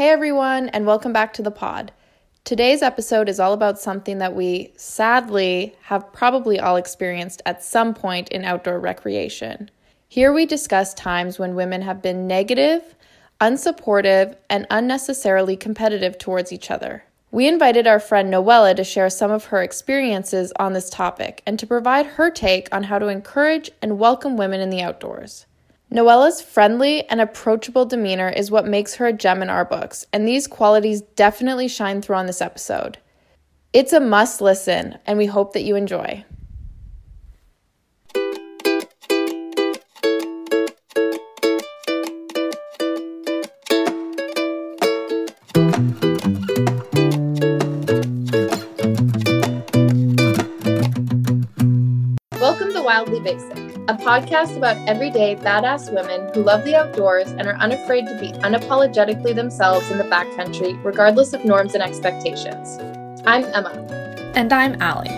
Hey everyone, and welcome back to the pod. Today's episode is all about something that we sadly have probably all experienced at some point in outdoor recreation. Here we discuss times when women have been negative, unsupportive, and unnecessarily competitive towards each other. We invited our friend Noella to share some of her experiences on this topic and to provide her take on how to encourage and welcome women in the outdoors. Noella's friendly and approachable demeanor is what makes her a gem in our books, and these qualities definitely shine through on this episode. It's a must listen, and we hope that you enjoy. Welcome to Wildly Basic a podcast about everyday badass women who love the outdoors and are unafraid to be unapologetically themselves in the backcountry, regardless of norms and expectations. I'm Emma. And I'm Allie.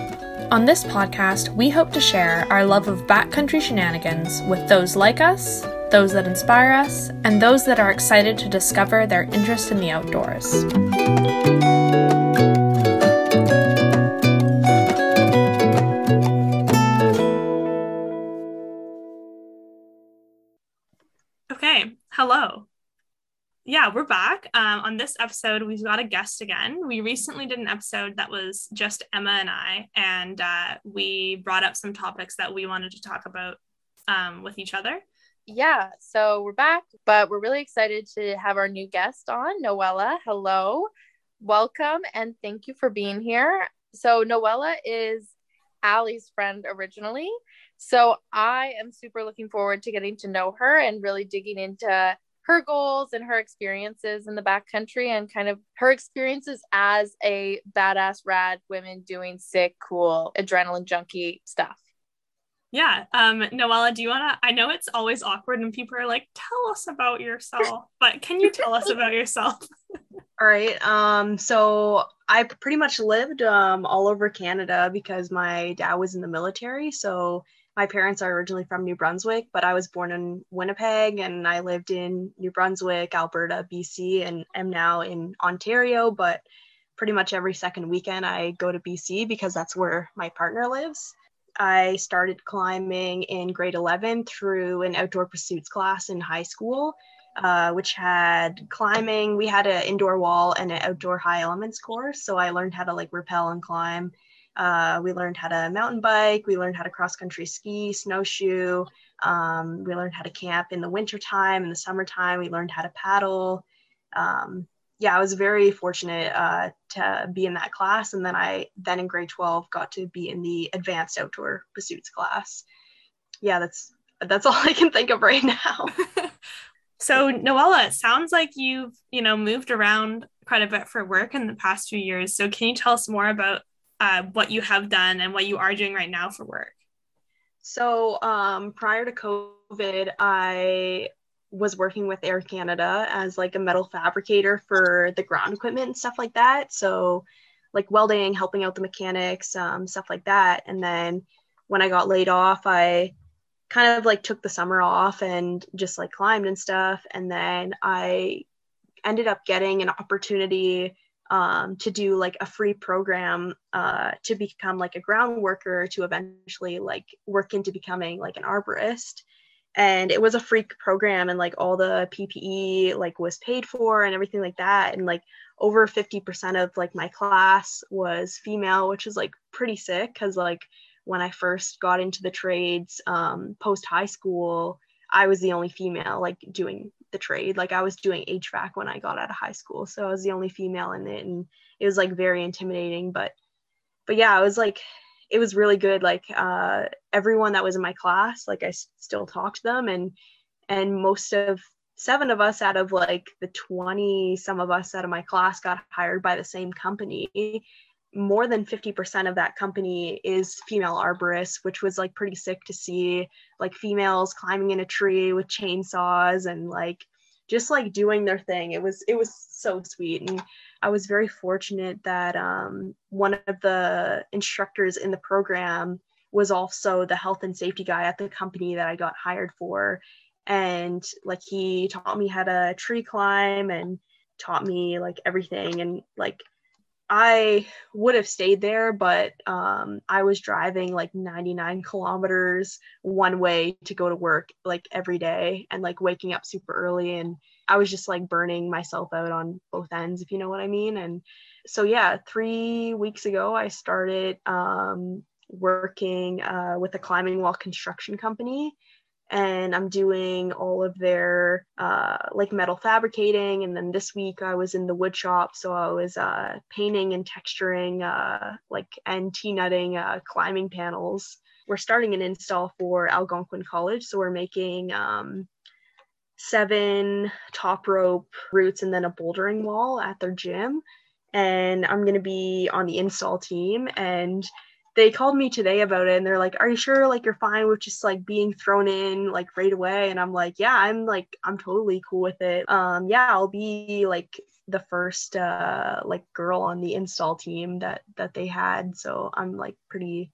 On this podcast, we hope to share our love of backcountry shenanigans with those like us, those that inspire us, and those that are excited to discover their interest in the outdoors. Hello. Yeah, we're back. Um, on this episode, we've got a guest again. We recently did an episode that was just Emma and I, and uh, we brought up some topics that we wanted to talk about um, with each other. Yeah, so we're back, but we're really excited to have our new guest on, Noella. Hello, welcome, and thank you for being here. So, Noella is Allie's friend originally. So I am super looking forward to getting to know her and really digging into her goals and her experiences in the backcountry and kind of her experiences as a badass rad women doing sick, cool, adrenaline junkie stuff. Yeah. Um, Noella, do you want to? I know it's always awkward and people are like, tell us about yourself, but can you tell us about yourself? all right. Um, so I pretty much lived um, all over Canada because my dad was in the military. So my parents are originally from New Brunswick, but I was born in Winnipeg and I lived in New Brunswick, Alberta, BC, and am now in Ontario. But pretty much every second weekend I go to BC because that's where my partner lives. I started climbing in grade 11 through an outdoor pursuits class in high school, uh, which had climbing. We had an indoor wall and an outdoor high elements course. So I learned how to like rappel and climb uh, we learned how to mountain bike. We learned how to cross country ski, snowshoe. Um, we learned how to camp in the wintertime. In the summertime, we learned how to paddle. Um, yeah, I was very fortunate uh, to be in that class. And then I, then in grade 12, got to be in the advanced outdoor pursuits class. Yeah, that's, that's all I can think of right now. so Noella, it sounds like you've, you know, moved around quite a bit for work in the past few years. So can you tell us more about uh, what you have done and what you are doing right now for work? So, um, prior to COVID, I was working with Air Canada as like a metal fabricator for the ground equipment and stuff like that. So, like welding, helping out the mechanics, um, stuff like that. And then when I got laid off, I kind of like took the summer off and just like climbed and stuff. And then I ended up getting an opportunity um, to do like a free program uh, to become like a ground worker to eventually like work into becoming like an arborist. And it was a free program and like all the ppe like was paid for and everything like that. And like over 50% of like my class was female which is like pretty sick because like when i first got into the trades um, post high school i was the only female like doing the trade. Like I was doing HVAC when I got out of high school, so I was the only female in it, and it was like very intimidating. But but yeah, it was like it was really good. Like uh, everyone that was in my class, like I s- still talk to them, and and most of seven of us out of like the 20 some of us out of my class got hired by the same company more than 50% of that company is female arborists, which was like pretty sick to see like females climbing in a tree with chainsaws and like just like doing their thing. It was it was so sweet. And I was very fortunate that um, one of the instructors in the program was also the health and safety guy at the company that I got hired for. And like he taught me how to tree climb and taught me like everything and like I would have stayed there, but um, I was driving like 99 kilometers one way to go to work like every day and like waking up super early. And I was just like burning myself out on both ends, if you know what I mean. And so, yeah, three weeks ago, I started um, working uh, with a climbing wall construction company and I'm doing all of their uh, like metal fabricating. And then this week I was in the wood shop, so I was uh, painting and texturing uh, like and T-nutting uh, climbing panels. We're starting an install for Algonquin College, so we're making um, seven top rope routes and then a bouldering wall at their gym. And I'm gonna be on the install team and they called me today about it and they're like, Are you sure like you're fine with just like being thrown in like right away? And I'm like, Yeah, I'm like, I'm totally cool with it. Um, yeah, I'll be like the first uh like girl on the install team that that they had. So I'm like pretty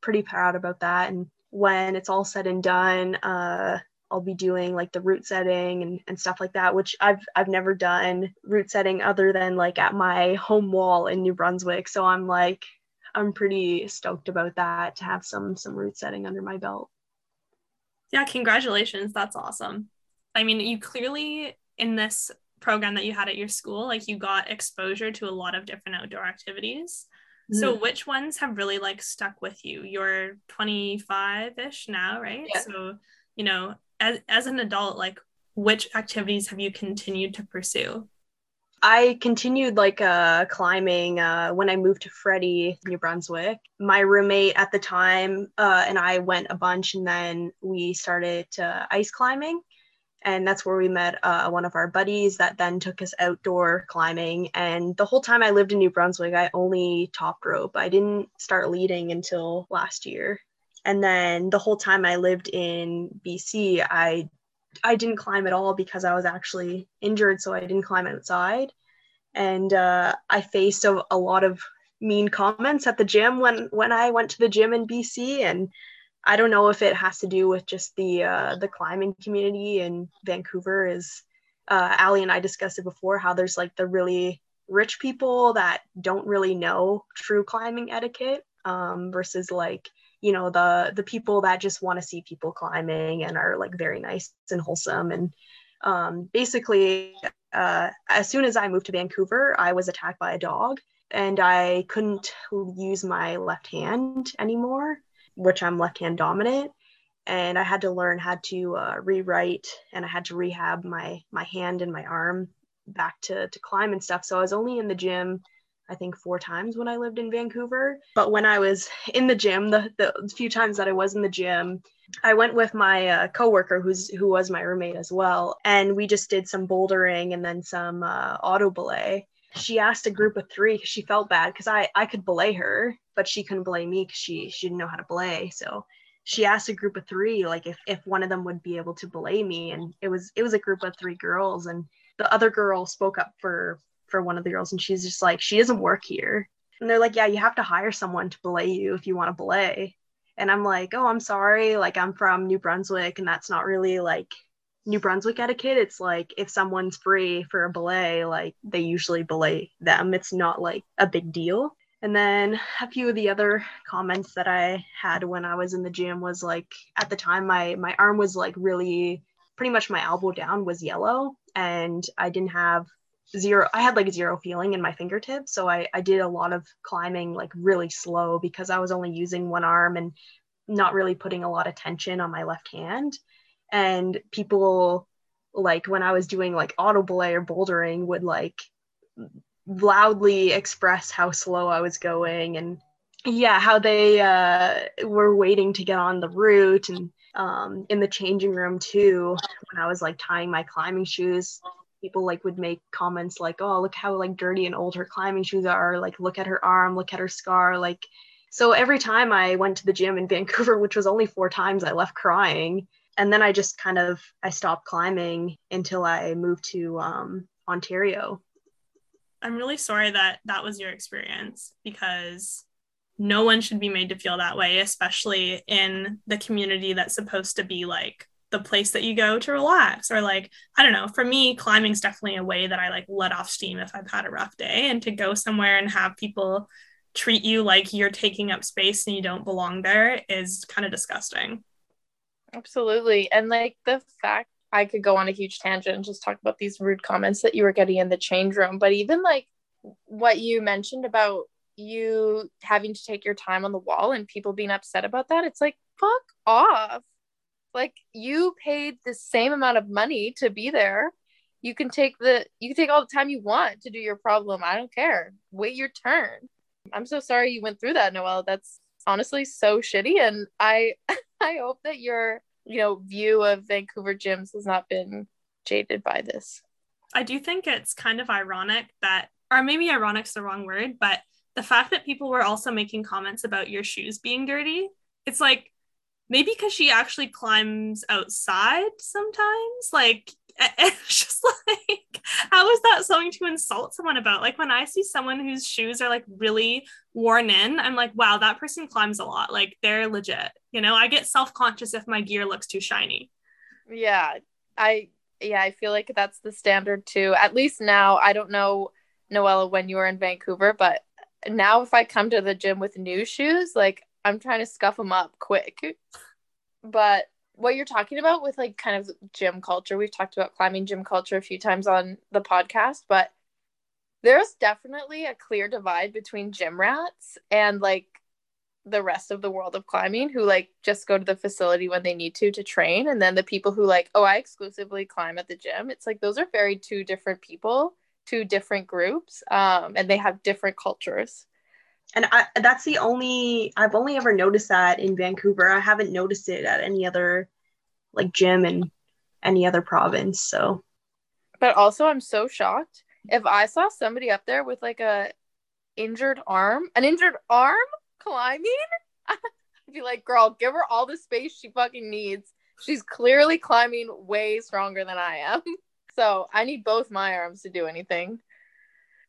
pretty proud about that. And when it's all said and done, uh I'll be doing like the route setting and, and stuff like that, which I've I've never done route setting other than like at my home wall in New Brunswick. So I'm like I'm pretty stoked about that to have some some route setting under my belt. Yeah, congratulations. That's awesome. I mean, you clearly in this program that you had at your school, like you got exposure to a lot of different outdoor activities. Mm-hmm. So which ones have really like stuck with you? You're 25-ish now, right? Yeah. So, you know, as as an adult, like which activities have you continued to pursue? I continued like uh, climbing uh, when I moved to Freddie, New Brunswick. My roommate at the time uh, and I went a bunch, and then we started ice climbing. And that's where we met uh, one of our buddies that then took us outdoor climbing. And the whole time I lived in New Brunswick, I only top rope. I didn't start leading until last year. And then the whole time I lived in BC, I I didn't climb at all because I was actually injured, so I didn't climb outside. And uh, I faced a, a, lot of mean comments at the gym when when I went to the gym in BC, and I don't know if it has to do with just the uh, the climbing community in Vancouver. Is uh, Allie and I discussed it before how there's like the really rich people that don't really know true climbing etiquette um, versus like you know the the people that just want to see people climbing and are like very nice and wholesome. And um, basically uh, as soon as i moved to vancouver i was attacked by a dog and i couldn't use my left hand anymore which i'm left hand dominant. And i had to learn how to uh, rewrite and i had to rehab my my hand and my arm back to to climb and stuff. So i was only in the gym I think four times when I lived in Vancouver. But when I was in the gym, the, the few times that I was in the gym, I went with my uh, coworker who's who was my roommate as well, and we just did some bouldering and then some uh, auto belay. She asked a group of three she felt bad because I I could belay her, but she couldn't belay me because she she didn't know how to belay. So she asked a group of three like if if one of them would be able to belay me, and it was it was a group of three girls, and the other girl spoke up for for one of the girls and she's just like she doesn't work here. And they're like yeah you have to hire someone to belay you if you want to belay. And i'm like oh i'm sorry. Like i'm from new brunswick and that's not really like new brunswick etiquette. It's like if someone's free for a belay like they usually belay them. It's not like a big deal. And then a few of the other comments that i had when i was in the gym was like at the time my my arm was like really pretty much my elbow down was yellow and i didn't have zero i had like zero feeling in my fingertips so I, I did a lot of climbing like really slow because i was only using one arm and not really putting a lot of tension on my left hand. And people like when i was doing like auto belay or bouldering would like loudly express how slow i was going and yeah how they uh, were waiting to get on the route and um, in the changing room too when i was like tying my climbing shoes people like would make comments like oh look how like dirty and old her climbing shoes are like look at her arm look at her scar like so every time i went to the gym in vancouver which was only four times i left crying. And then i just kind of i stopped climbing until i moved to um, ontario. I'm really sorry that that was your experience because no one should be made to feel that way especially in the community that's supposed to be like the place that you go to relax or like i don't know. For me climbing's definitely a way that i like let off steam if i've had a rough day and to go somewhere and have people treat you like you're taking up space and you don't belong there is kind of disgusting. Absolutely. And like the fact i could go on a huge tangent and just talk about these rude comments that you were getting in the change room but even like what you mentioned about you having to take your time on the wall and people being upset about that it's like fuck off like you paid the same amount of money to be there. You can take the you can take all the time you want to do your problem. I don't care. Wait your turn. I'm so sorry you went through that, Noelle. That's honestly so shitty. And I I hope that your, you know, view of Vancouver gyms has not been jaded by this. I do think it's kind of ironic that or maybe ironic's the wrong word, but the fact that people were also making comments about your shoes being dirty, it's like maybe because she actually climbs outside sometimes like it's just like how is that something to insult someone about? Like when i see someone whose shoes are like really worn in i'm like wow that person climbs a lot. Like they're legit you know? I get self-conscious if my gear looks too shiny. Yeah i yeah i feel like that's the standard too. At least now i don't know noella when you were in vancouver but now if i come to the gym with new shoes like I'm trying to scuff them up quick. But what you're talking about with like kind of gym culture, we've talked about climbing gym culture a few times on the podcast, but there's definitely a clear divide between gym rats and like the rest of the world of climbing who like just go to the facility when they need to to train. And then the people who like oh I exclusively climb at the gym. It's like those are very two different people two different groups um and they have different cultures and I, that's the only I've only ever noticed that in Vancouver. I haven't noticed it at any other like gym in any other province. So, but also I'm so shocked if I saw somebody up there with like a injured arm, an injured arm climbing. I'd be like, girl, give her all the space she fucking needs. She's clearly climbing way stronger than I am. So I need both my arms to do anything.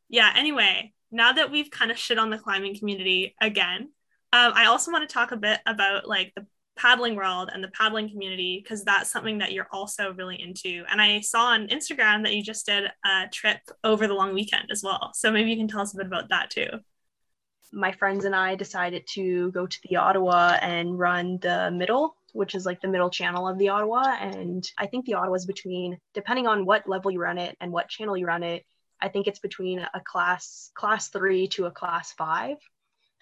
Yeah. Anyway, now that we've kind of shit on the climbing community again, um, I also want to talk a bit about like the paddling world and the paddling community because that's something that you're also really into. And I saw on Instagram that you just did a trip over the long weekend as well. So maybe you can tell us a bit about that too. My friends and I decided to go to the Ottawa and run the middle, which is like the middle channel of the Ottawa. And I think the Ottawa is between, depending on what level you run it and what channel you run it, I think it's between a class class three to a class five,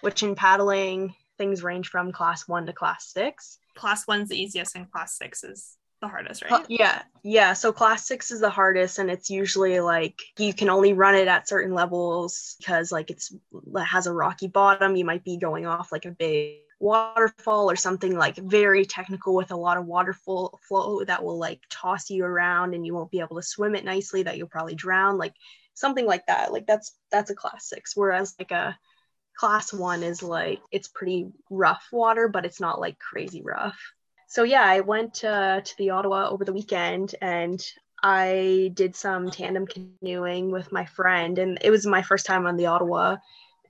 which in paddling things range from class one to class six. Class one's the easiest, and class six is the hardest, right? Uh, yeah, yeah. So class six is the hardest, and it's usually like you can only run it at certain levels because like it's it has a rocky bottom. You might be going off like a big waterfall or something like very technical with a lot of waterfall flow that will like toss you around and you won't be able to swim it nicely that you'll probably drown like something like that. Like that's that's a class six whereas like a class one is like it's pretty rough water but it's not like crazy rough. So yeah i went uh, to the ottawa over the weekend and i did some tandem canoeing with my friend and it was my first time on the ottawa.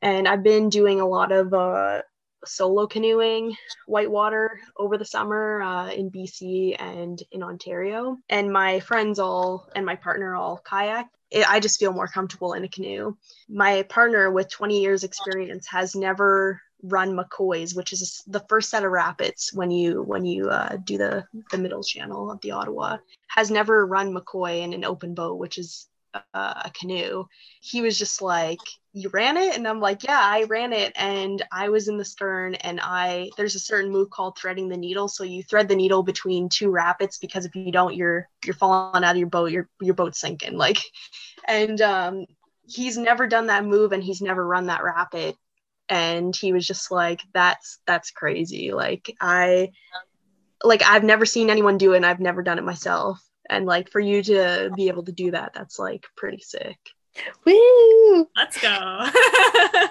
And i've been doing a lot of uh, solo canoeing whitewater over the summer uh, in BC and in Ontario. And my friends all and my partner all kayak it, I just feel more comfortable in a canoe. My partner with 20 years experience has never run McCoy's, which is the first set of rapids when you when you uh, do the the middle channel of the Ottawa. Has never run McCoy in an open boat, which is a canoe. He was just like, "You ran it," and I'm like, "Yeah, I ran it." And I was in the stern, and I there's a certain move called threading the needle. So you thread the needle between two rapids because if you don't, you're you're falling out of your boat. Your your boat's sinking. Like, and um, he's never done that move, and he's never run that rapid. And he was just like, "That's that's crazy." Like I like I've never seen anyone do it, and I've never done it myself and like for you to be able to do that that's like pretty sick. Woo! Let's go.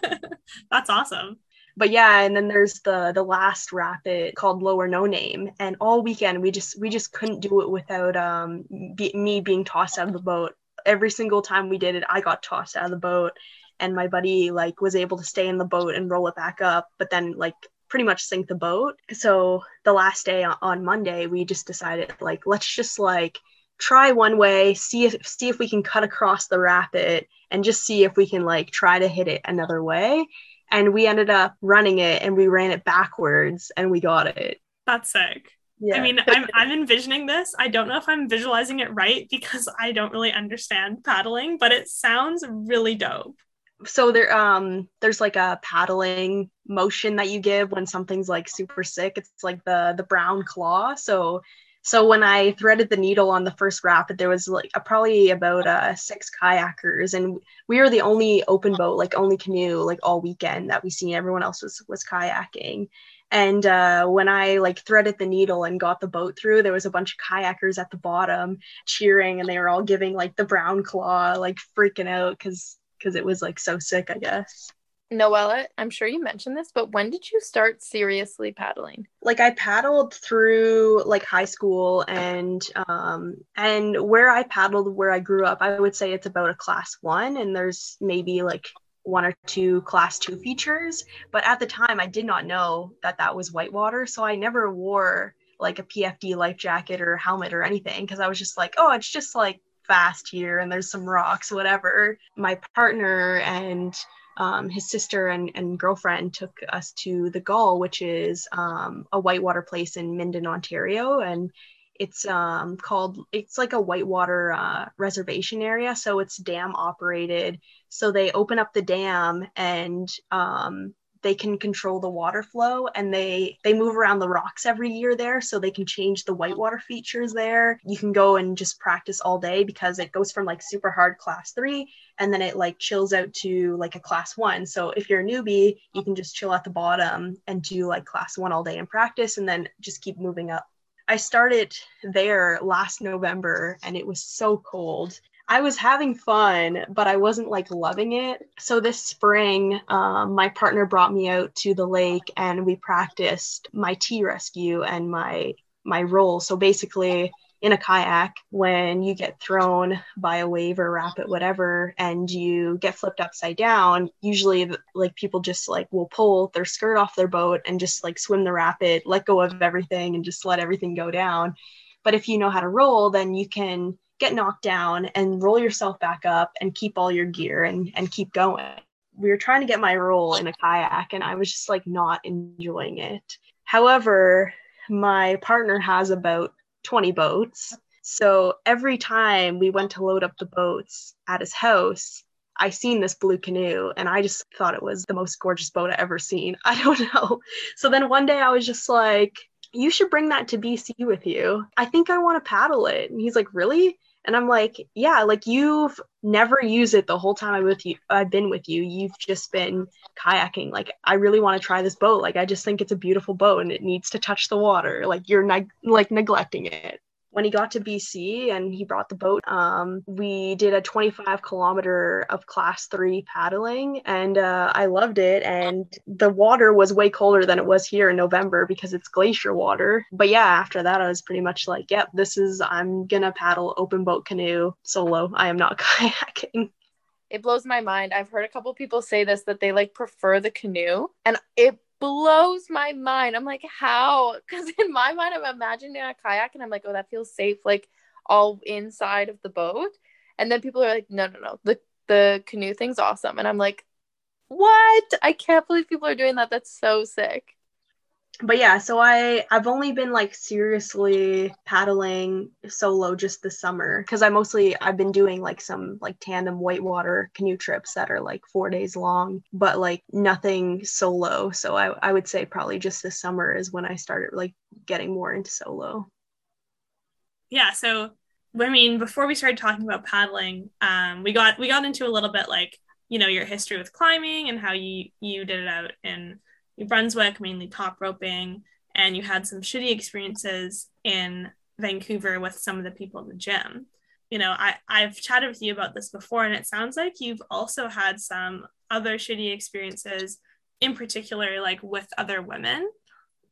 That's awesome. But yeah and then there's the the last rapid called lower no name and all weekend we just we just couldn't do it without um be, me being tossed out of the boat. Every single time we did it i got tossed out of the boat and my buddy like was able to stay in the boat and roll it back up but then like pretty much sink the boat. So the last day on Monday, we just decided like let's just like try one way, see if see if we can cut across the rapid and just see if we can like try to hit it another way. And we ended up running it and we ran it backwards and we got it. That's sick. Yeah. I mean, I'm I'm envisioning this. I don't know if I'm visualizing it right because I don't really understand paddling, but it sounds really dope. So there um there's like a paddling motion that you give when something's like super sick. It's like the the brown claw. So so when I threaded the needle on the first rapid, there was like a, probably about uh, six kayakers, and we were the only open boat, like only canoe, like all weekend that we seen. Everyone else was was kayaking, and uh, when I like threaded the needle and got the boat through, there was a bunch of kayakers at the bottom cheering, and they were all giving like the brown claw, like freaking out because because it was like so sick, I guess. Noella, I'm sure you mentioned this, but when did you start seriously paddling? Like I paddled through like high school and um and where I paddled where I grew up, I would say it's about a class 1 and there's maybe like one or two class 2 features, but at the time I did not know that that was whitewater, so I never wore like a PFD life jacket or helmet or anything because I was just like, oh, it's just like fast here and there's some rocks, whatever. My partner and um, his sister and, and girlfriend took us to the Gull, which is um, a whitewater place in Minden, Ontario, and it's um, called it's like a whitewater uh, reservation area, so it's dam operated. So they open up the dam and um, they can control the water flow and they they move around the rocks every year there so they can change the whitewater features there. You can go and just practice all day because it goes from like super hard class three and then it like chills out to like a class one. So if you're a newbie you can just chill at the bottom and do like class one all day and practice and then just keep moving up. I started there last November and it was so cold. I was having fun, but I wasn't like loving it. So this spring, um, my partner brought me out to the lake and we practiced my T rescue and my my roll. So basically, in a kayak, when you get thrown by a wave or rapid, whatever, and you get flipped upside down, usually like people just like will pull their skirt off their boat and just like swim the rapid, let go of everything, and just let everything go down. But if you know how to roll, then you can get knocked down and roll yourself back up and keep all your gear and, and keep going. We were trying to get my roll in a kayak and I was just like not enjoying it. However, my partner has about 20 boats. So every time we went to load up the boats at his house, I seen this blue canoe and I just thought it was the most gorgeous boat I ever seen. I don't know. So then one day I was just like, you should bring that to BC with you. I think I want to paddle it. And he's like, really? And I'm like, yeah, like you've never used it the whole time I'm with you. I've been with you. You've just been kayaking. Like I really want to try this boat. Like I just think it's a beautiful boat and it needs to touch the water. Like you're like neglecting it when he got to BC and he brought the boat, um, we did a 25 kilometer of class three paddling and uh, I loved it. And the water was way colder than it was here in November because it's glacier water. But yeah, after that, I was pretty much like, yep, this is, I'm gonna paddle open boat canoe solo. I am not kayaking. It blows my mind. I've heard a couple people say this that they like prefer the canoe and it blows my mind. I'm like, how? Because in my mind, I'm imagining a kayak and I'm like, oh, that feels safe, like all inside of the boat. And then people are like, no, no, no, the the canoe thing's awesome. And I'm like, what? I can't believe people are doing that. That's so sick but yeah, so I I've only been like seriously paddling solo just this summer because I mostly I've been doing like some like tandem whitewater canoe trips that are like 4 days long, but like nothing solo. So I I would say probably just this summer is when I started like getting more into solo. Yeah, so I mean, before we started talking about paddling, um, we got we got into a little bit like you know your history with climbing and how you you did it out in New Brunswick, mainly top roping, and you had some shitty experiences in Vancouver with some of the people in the gym. You know, I, I've chatted with you about this before, and it sounds like you've also had some other shitty experiences, in particular, like with other women.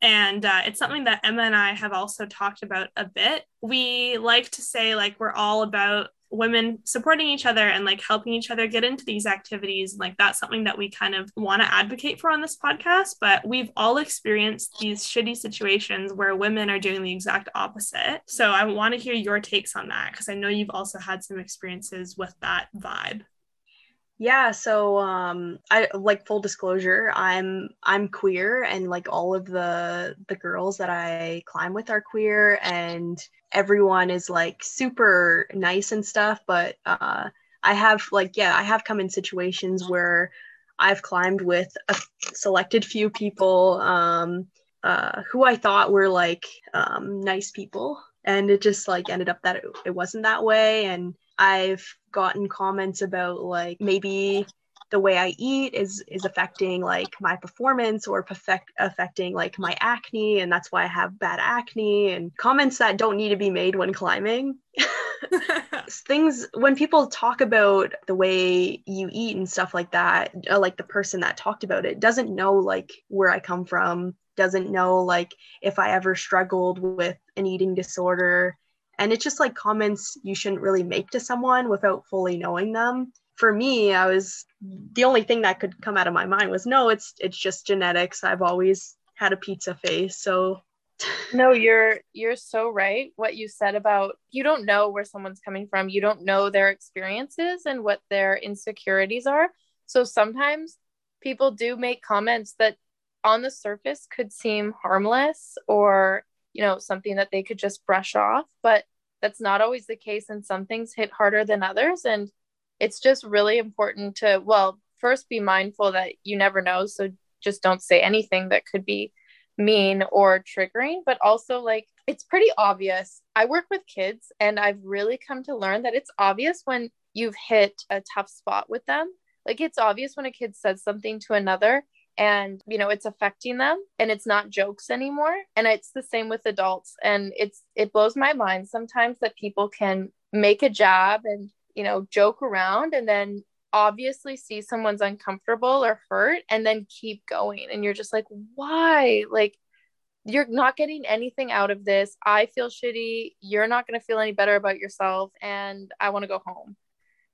And uh, it's something that Emma and I have also talked about a bit. We like to say, like, we're all about women supporting each other and like helping each other get into these activities. Like that's something that we kind of want to advocate for on this podcast. But we've all experienced these shitty situations where women are doing the exact opposite. So I want to hear your takes on that because I know you've also had some experiences with that vibe. Yeah, so um I like full disclosure, I'm I'm queer and like all of the the girls that I climb with are queer and everyone is like super nice and stuff, but uh I have like yeah, I have come in situations where I've climbed with a selected few people um uh who I thought were like um nice people and it just like ended up that it, it wasn't that way and I've gotten comments about like maybe the way I eat is is affecting like my performance or perfect, affecting like my acne and that's why I have bad acne and comments that don't need to be made when climbing. Things when people talk about the way you eat and stuff like that, uh, like the person that talked about it doesn't know like where I come from, doesn't know like if I ever struggled with an eating disorder and it's just like comments you shouldn't really make to someone without fully knowing them. For me i was the only thing that could come out of my mind was no it's it's just genetics. I've always had a pizza face. So no you're you're so right. What you said about you don't know where someone's coming from. You don't know their experiences and what their insecurities are. So sometimes people do make comments that on the surface could seem harmless or you know something that they could just brush off but that's not always the case and some things hit harder than others and it's just really important to well first be mindful that you never know so just don't say anything that could be mean or triggering but also like it's pretty obvious. I work with kids and i've really come to learn that it's obvious when you've hit a tough spot with them. Like it's obvious when a kid says something to another and you know it's affecting them and it's not jokes anymore and it's the same with adults and it's it blows my mind sometimes that people can make a jab and you know joke around and then obviously see someone's uncomfortable or hurt and then keep going and you're just like why? Like you're not getting anything out of this. I feel shitty. You're not going to feel any better about yourself and i want to go home.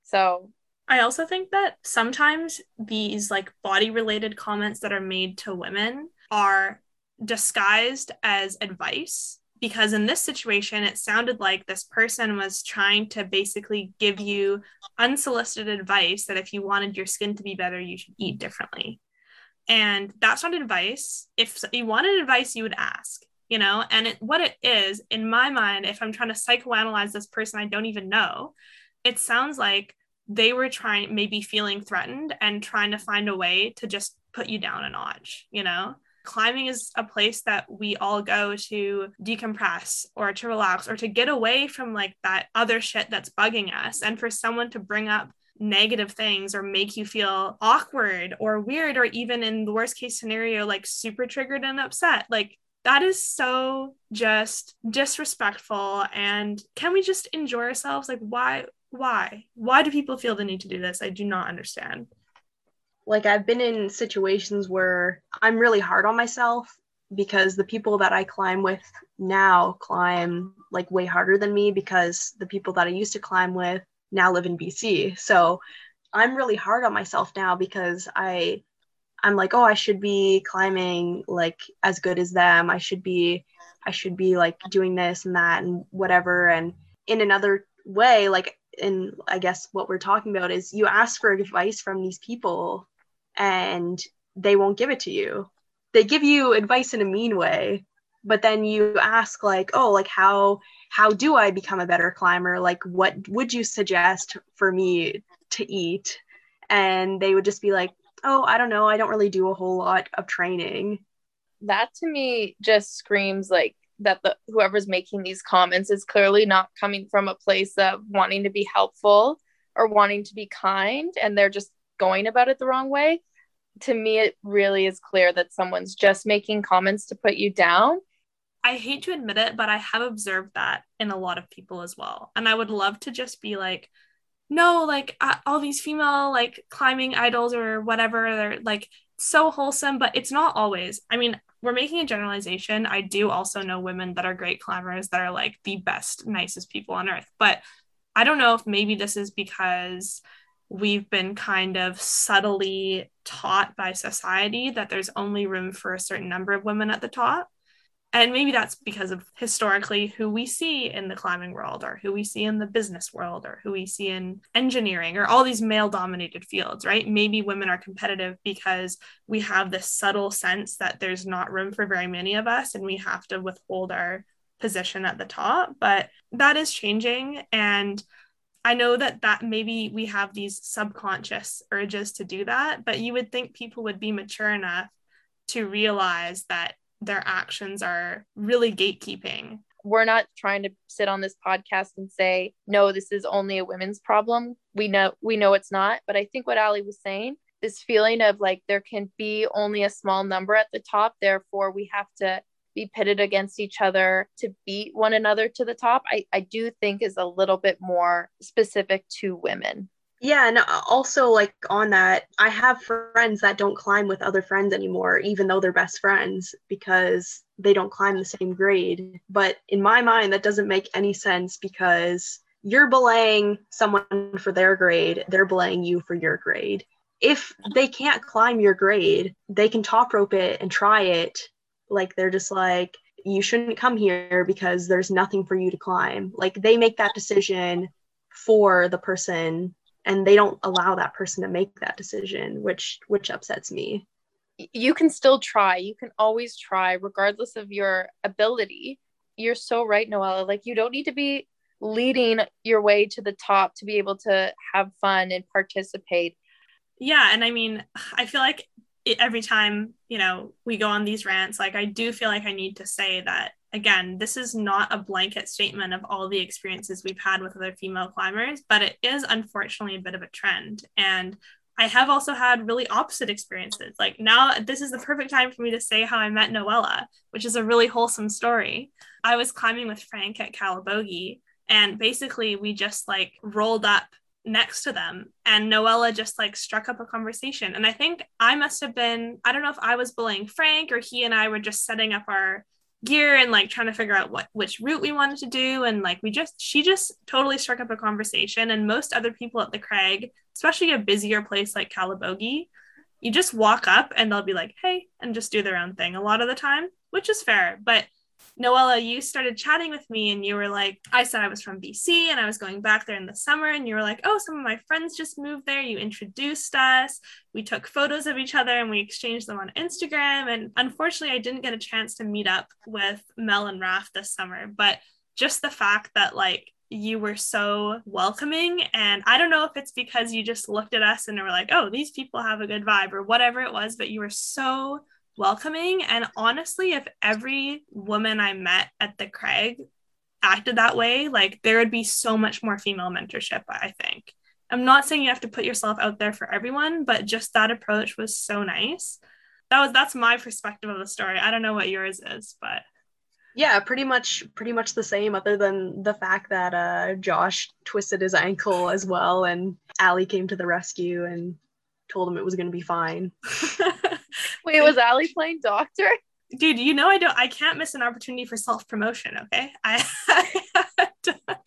So I also think that sometimes these like body related comments that are made to women are disguised as advice because in this situation it sounded like this person was trying to basically give you unsolicited advice that if you wanted your skin to be better you should eat differently. And that's not advice. If you wanted advice you would ask you know? And it, what it is in my mind if i'm trying to psychoanalyze this person i don't even know. It sounds like they were trying maybe feeling threatened and trying to find a way to just put you down a notch you know? Climbing is a place that we all go to decompress or to relax or to get away from like that other shit that's bugging us. And for someone to bring up negative things or make you feel awkward or weird or even in the worst case scenario like super triggered and upset like that is so just disrespectful. And can we just enjoy ourselves? Like why why? Why do people feel the need to do this? I do not understand. Like, I've been in situations where I'm really hard on myself because the people that I climb with now climb like way harder than me because the people that I used to climb with now live in BC. So I'm really hard on myself now because I I'm like, oh, I should be climbing like as good as them. I should be I should be like doing this and that and whatever and in another way like and I guess what we're talking about is you ask for advice from these people and they won't give it to you. They give you advice in a mean way, but then you ask like, "Oh, like how how do I become a better climber? Like what would you suggest for me to eat?" And they would just be like, "Oh, I don't know. I don't really do a whole lot of training." That to me just screams like that the whoever's making these comments is clearly not coming from a place of wanting to be helpful or wanting to be kind and they're just going about it the wrong way. To me it really is clear that someone's just making comments to put you down. I hate to admit it but i have observed that in a lot of people as well. And i would love to just be like no like uh, all these female like climbing idols or whatever they're like so wholesome but it's not always i mean we're making a generalization. I do also know women that are great climbers that are like the best, nicest people on earth. But I don't know if maybe this is because we've been kind of subtly taught by society that there's only room for a certain number of women at the top. And maybe that's because of historically who we see in the climbing world, or who we see in the business world, or who we see in engineering, or all these male dominated fields, right? Maybe women are competitive because we have this subtle sense that there's not room for very many of us and we have to withhold our position at the top. But that is changing. And I know that that maybe we have these subconscious urges to do that, but you would think people would be mature enough to realize that their actions are really gatekeeping. We're not trying to sit on this podcast and say, no, this is only a women's problem. We know we know it's not. But I think what Allie was saying, this feeling of like there can be only a small number at the top, therefore we have to be pitted against each other to beat one another to the top, I, I do think is a little bit more specific to women. Yeah, and uh, also like on that, I have friends that don't climb with other friends anymore, even though they're best friends, because they don't climb the same grade. But in my mind, that doesn't make any sense because you're belaying someone for their grade, they're belaying you for your grade. If they can't climb your grade, they can top rope it and try it like they're just like, you shouldn't come here because there's nothing for you to climb. Like they make that decision for the person and they don't allow that person to make that decision, which which upsets me. You can still try. You can always try regardless of your ability. You're so right, Noella. Like you don't need to be leading your way to the top to be able to have fun and participate. Yeah, and I mean, I feel like every time you know we go on these rants like i do feel like i need to say that again this is not a blanket statement of all the experiences we've had with other female climbers but it is unfortunately a bit of a trend. And i have also had really opposite experiences. Like now this is the perfect time for me to say how i met noella which is a really wholesome story. I was climbing with frank at Calabogie, and basically we just like rolled up next to them and Noella just like struck up a conversation. And I think I must have been, I don't know if I was bullying Frank or he and I were just setting up our gear and like trying to figure out what which route we wanted to do. And like we just she just totally struck up a conversation. And most other people at the crag, especially a busier place like calabogie you just walk up and they'll be like, hey, and just do their own thing a lot of the time, which is fair. But Noella, you started chatting with me and you were like, I said I was from BC and I was going back there in the summer. And you were like, oh, some of my friends just moved there. You introduced us. We took photos of each other and we exchanged them on Instagram. And unfortunately, I didn't get a chance to meet up with Mel and Raf this summer. But just the fact that, like, you were so welcoming. And I don't know if it's because you just looked at us and were like, oh, these people have a good vibe or whatever it was, but you were so welcoming. And honestly, if every woman I met at the crag acted that way, like there would be so much more female mentorship, I think. I'm not saying you have to put yourself out there for everyone, but just that approach was so nice. That was that's my perspective of the story. I don't know what yours is, but yeah, pretty much pretty much the same other than the fact that uh Josh twisted his ankle as well and Allie came to the rescue and told him it was going to be fine. Wait, was Allie playing doctor? Dude, you know I don't. I can't miss an opportunity for self promotion. Okay, I.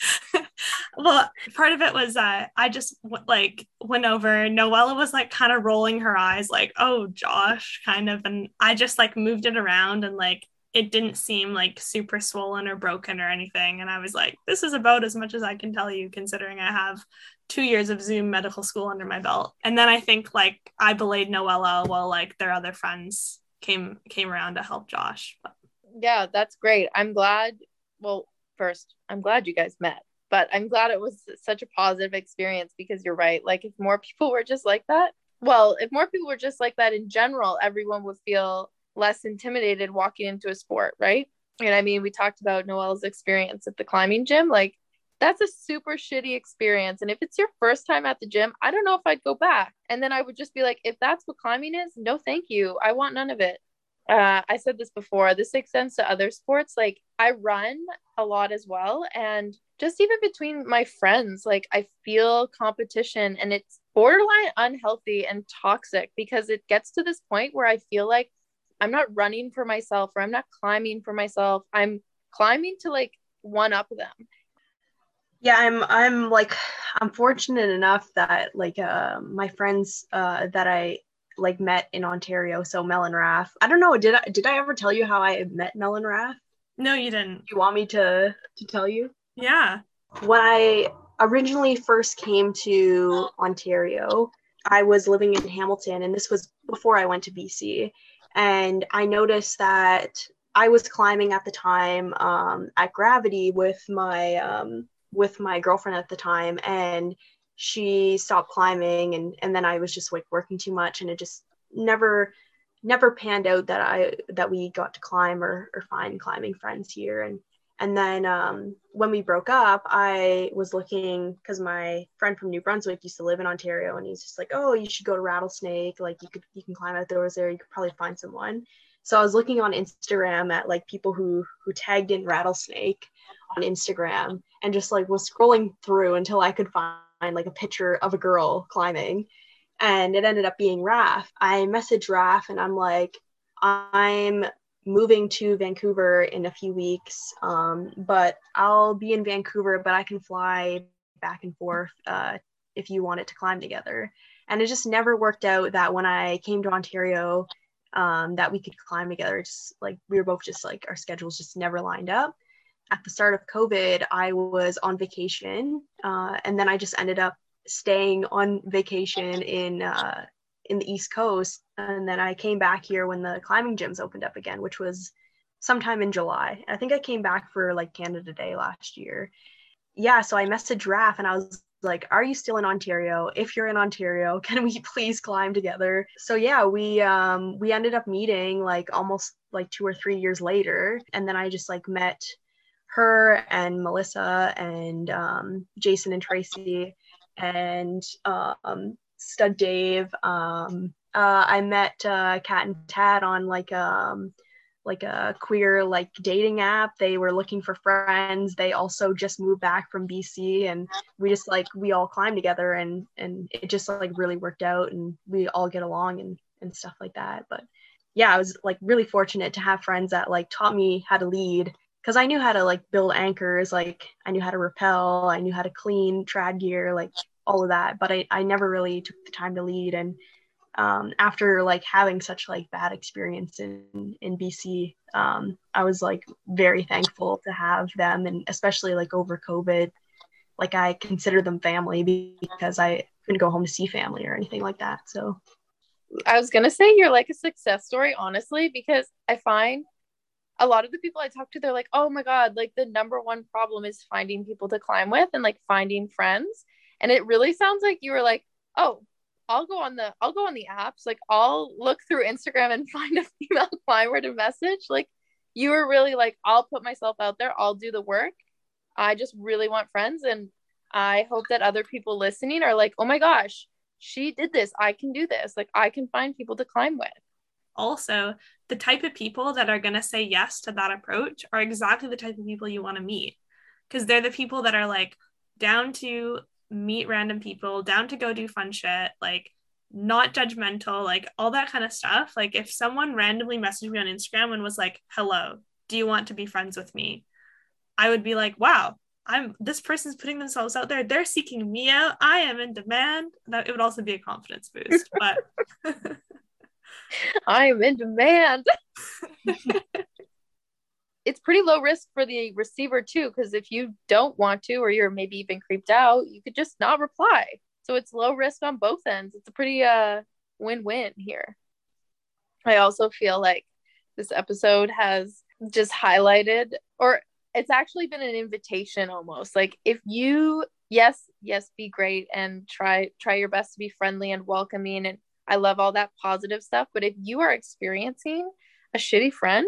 well, part of it was uh, I just like went over. Noella was like kind of rolling her eyes, like, "Oh, Josh," kind of, and I just like moved it around and like it didn't seem like super swollen or broken or anything. And I was like, this is about as much as I can tell you, considering I have two years of Zoom medical school under my belt. And then I think like I belayed Noella while like their other friends came came around to help Josh. But. Yeah, that's great. I'm glad. Well, first, I'm glad you guys met, but I'm glad it was such a positive experience because you're right. Like if more people were just like that, well, if more people were just like that in general, everyone would feel less intimidated walking into a sport, right? And I mean, we talked about Noelle's experience at the climbing gym. Like that's a super shitty experience. And if it's your first time at the gym, I don't know if I'd go back. And then I would just be like, if that's what climbing is, no, thank you. I want none of it. Uh, I said this before, this extends to other sports. Like I run a lot as well. And just even between my friends, like I feel competition and it's borderline unhealthy and toxic because it gets to this point where I feel like I'm not running for myself or I'm not climbing for myself. I'm climbing to like one up them Yeah, I'm I'm like I'm fortunate enough that like uh my friends uh that I like met in Ontario, so Mel and Raph. I don't know, did I did I ever tell you how I met Mel and Raph? No, you didn't. You want me to to tell you? Yeah. When I originally first came to Ontario, I was living in Hamilton and this was before I went to BC. And I noticed that I was climbing at the time um, at Gravity with my um, with my girlfriend at the time, and she stopped climbing, and and then I was just like working too much, and it just never never panned out that I that we got to climb or or find climbing friends here, and and then um, when we broke up, I was looking because my friend from New Brunswick used to live in Ontario, and he's just like, "Oh, you should go to Rattlesnake. Like you could you can climb outdoors there. You could probably find someone." So I was looking on Instagram at like people who who tagged in Rattlesnake on Instagram, and just like was scrolling through until I could find like a picture of a girl climbing, and it ended up being Raph. I messaged Raph, and I'm like, I'm moving to Vancouver in a few weeks, um, but I'll be in Vancouver, but I can fly back and forth uh, if you wanted to climb together. And it just never worked out that when I came to Ontario, um, that we could climb together. Just like we were both just like our schedules just never lined up. At the start of COVID, I was on vacation, uh, and then I just ended up staying on vacation in uh, in the East Coast. And then I came back here when the climbing gyms opened up again, which was sometime in July. I think I came back for like Canada Day last year. Yeah, so I messaged Raph and I was like, Are you still in Ontario? If you're in Ontario, can we please climb together? So yeah, we um we ended up meeting like almost like two or three years later. And then I just like met her and Melissa and um, Jason and Tracy and um, Stud Dave. Um, uh, I met uh, Kat and Tad on like um like a queer like dating app. They were looking for friends. They also just moved back from BC, and we just like we all climbed together, and and it just like really worked out, and we all get along and and stuff like that. But yeah, I was like really fortunate to have friends that like taught me how to lead because I knew how to like build anchors, like I knew how to rappel, I knew how to clean trad gear, like all of that but I, I never really took the time to lead. And um, after like having such like bad experience in in bc um, i was like very thankful to have them. And especially like over covid like i consider them family because i couldn't go home to see family or anything like that. So i was gonna say you're like a success story honestly because i find a lot of the people I talk to, they're like, oh my God, like the number one problem is finding people to climb with and like finding friends and it really sounds like you were like oh i'll go on the i'll go on the apps. Like i'll look through instagram and find a female climber to message. Like you were really like i'll put myself out there. I'll do the work. I just really want friends. And i hope that other people listening are like oh my gosh she did this. I can do this. Like i can find people to climb with. Also the type of people that are going to say yes to that approach are exactly the type of people you want to meet. Because they're the people that are like down to meet random people, down to go do fun shit, like not judgmental, like all that kind of stuff. Like if someone randomly messaged me on Instagram and was like, "Hello, do you want to be friends with me?" I would be like, "Wow, I'm this person's putting themselves out there. They're seeking me out. I am in demand." That it would also be a confidence boost, but I am in demand. it's pretty low risk for the receiver too because if you don't want to or you're maybe even creeped out you could just not reply. So it's low risk on both ends. It's a pretty uh win-win here. I also feel like this episode has just highlighted or it's actually been an invitation almost. Like if you yes yes be great and try try your best to be friendly and welcoming and i love all that positive stuff but if you are experiencing a shitty friend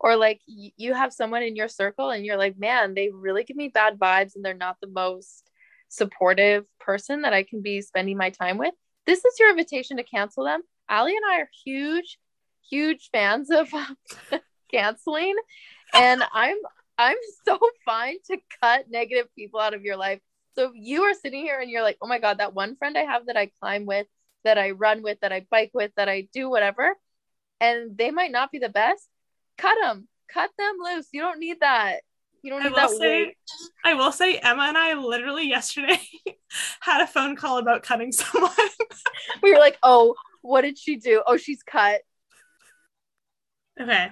or like you have someone in your circle and you're like man they really give me bad vibes and they're not the most supportive person that i can be spending my time with. This is your invitation to cancel them. Allie and i are huge huge fans of um, canceling. And i'm i'm so fine to cut negative people out of your life. So if you are sitting here and you're like oh my god that one friend i have that i climb with that i run with that i bike with that i do whatever and they might not be the best cut them cut them loose you don't need that You don't need that say, weight. I will say, Emma and I literally yesterday had a phone call about cutting someone. We were like, oh, what did she do? Oh, she's cut. okay.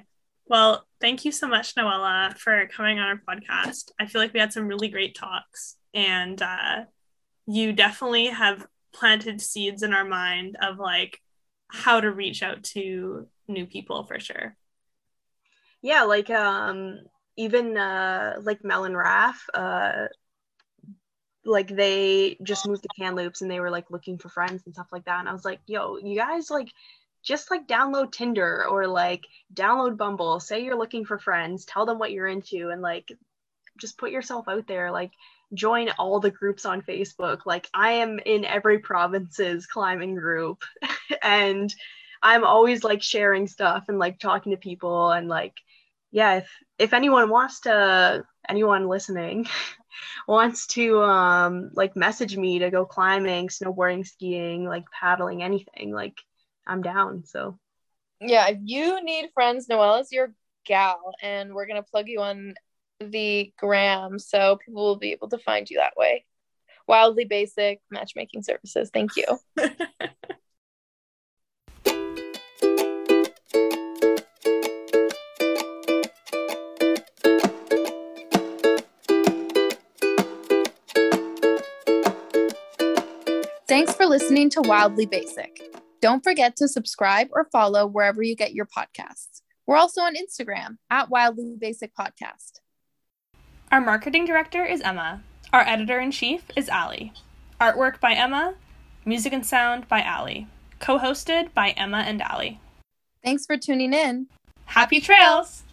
Well, thank you so much, Noella, for coming on our podcast. I feel like we had some really great talks, and uh, you definitely have planted seeds in our mind of like how to reach out to new people for sure. Yeah, like um even uh like Mel and Raph, uh like they just moved to Kamloops and they were like looking for friends and stuff like that. And I was like, yo, you guys like just like download Tinder or like download Bumble, say you're looking for friends, tell them what you're into and like just put yourself out there. Like join all the groups on Facebook. Like I am in every province's climbing group and I'm always like sharing stuff and like talking to people and like yeah, if if anyone wants to anyone listening wants to um like message me to go climbing, snowboarding, skiing, like paddling, anything, like I'm down. So Yeah, if you need friends, Noelle is your gal, and we're gonna plug you on the gram so people will be able to find you that way. Wildly basic matchmaking services. Thank you. for listening to Wildly Basic. Don't forget to subscribe or follow wherever you get your podcasts. We're also on Instagram at Wildly Basic Podcast. Our marketing director is Emma. Our editor in chief is Allie. Artwork by Emma. Music and sound by Allie. Co hosted by Emma and Allie. Thanks for tuning in. Happy trails!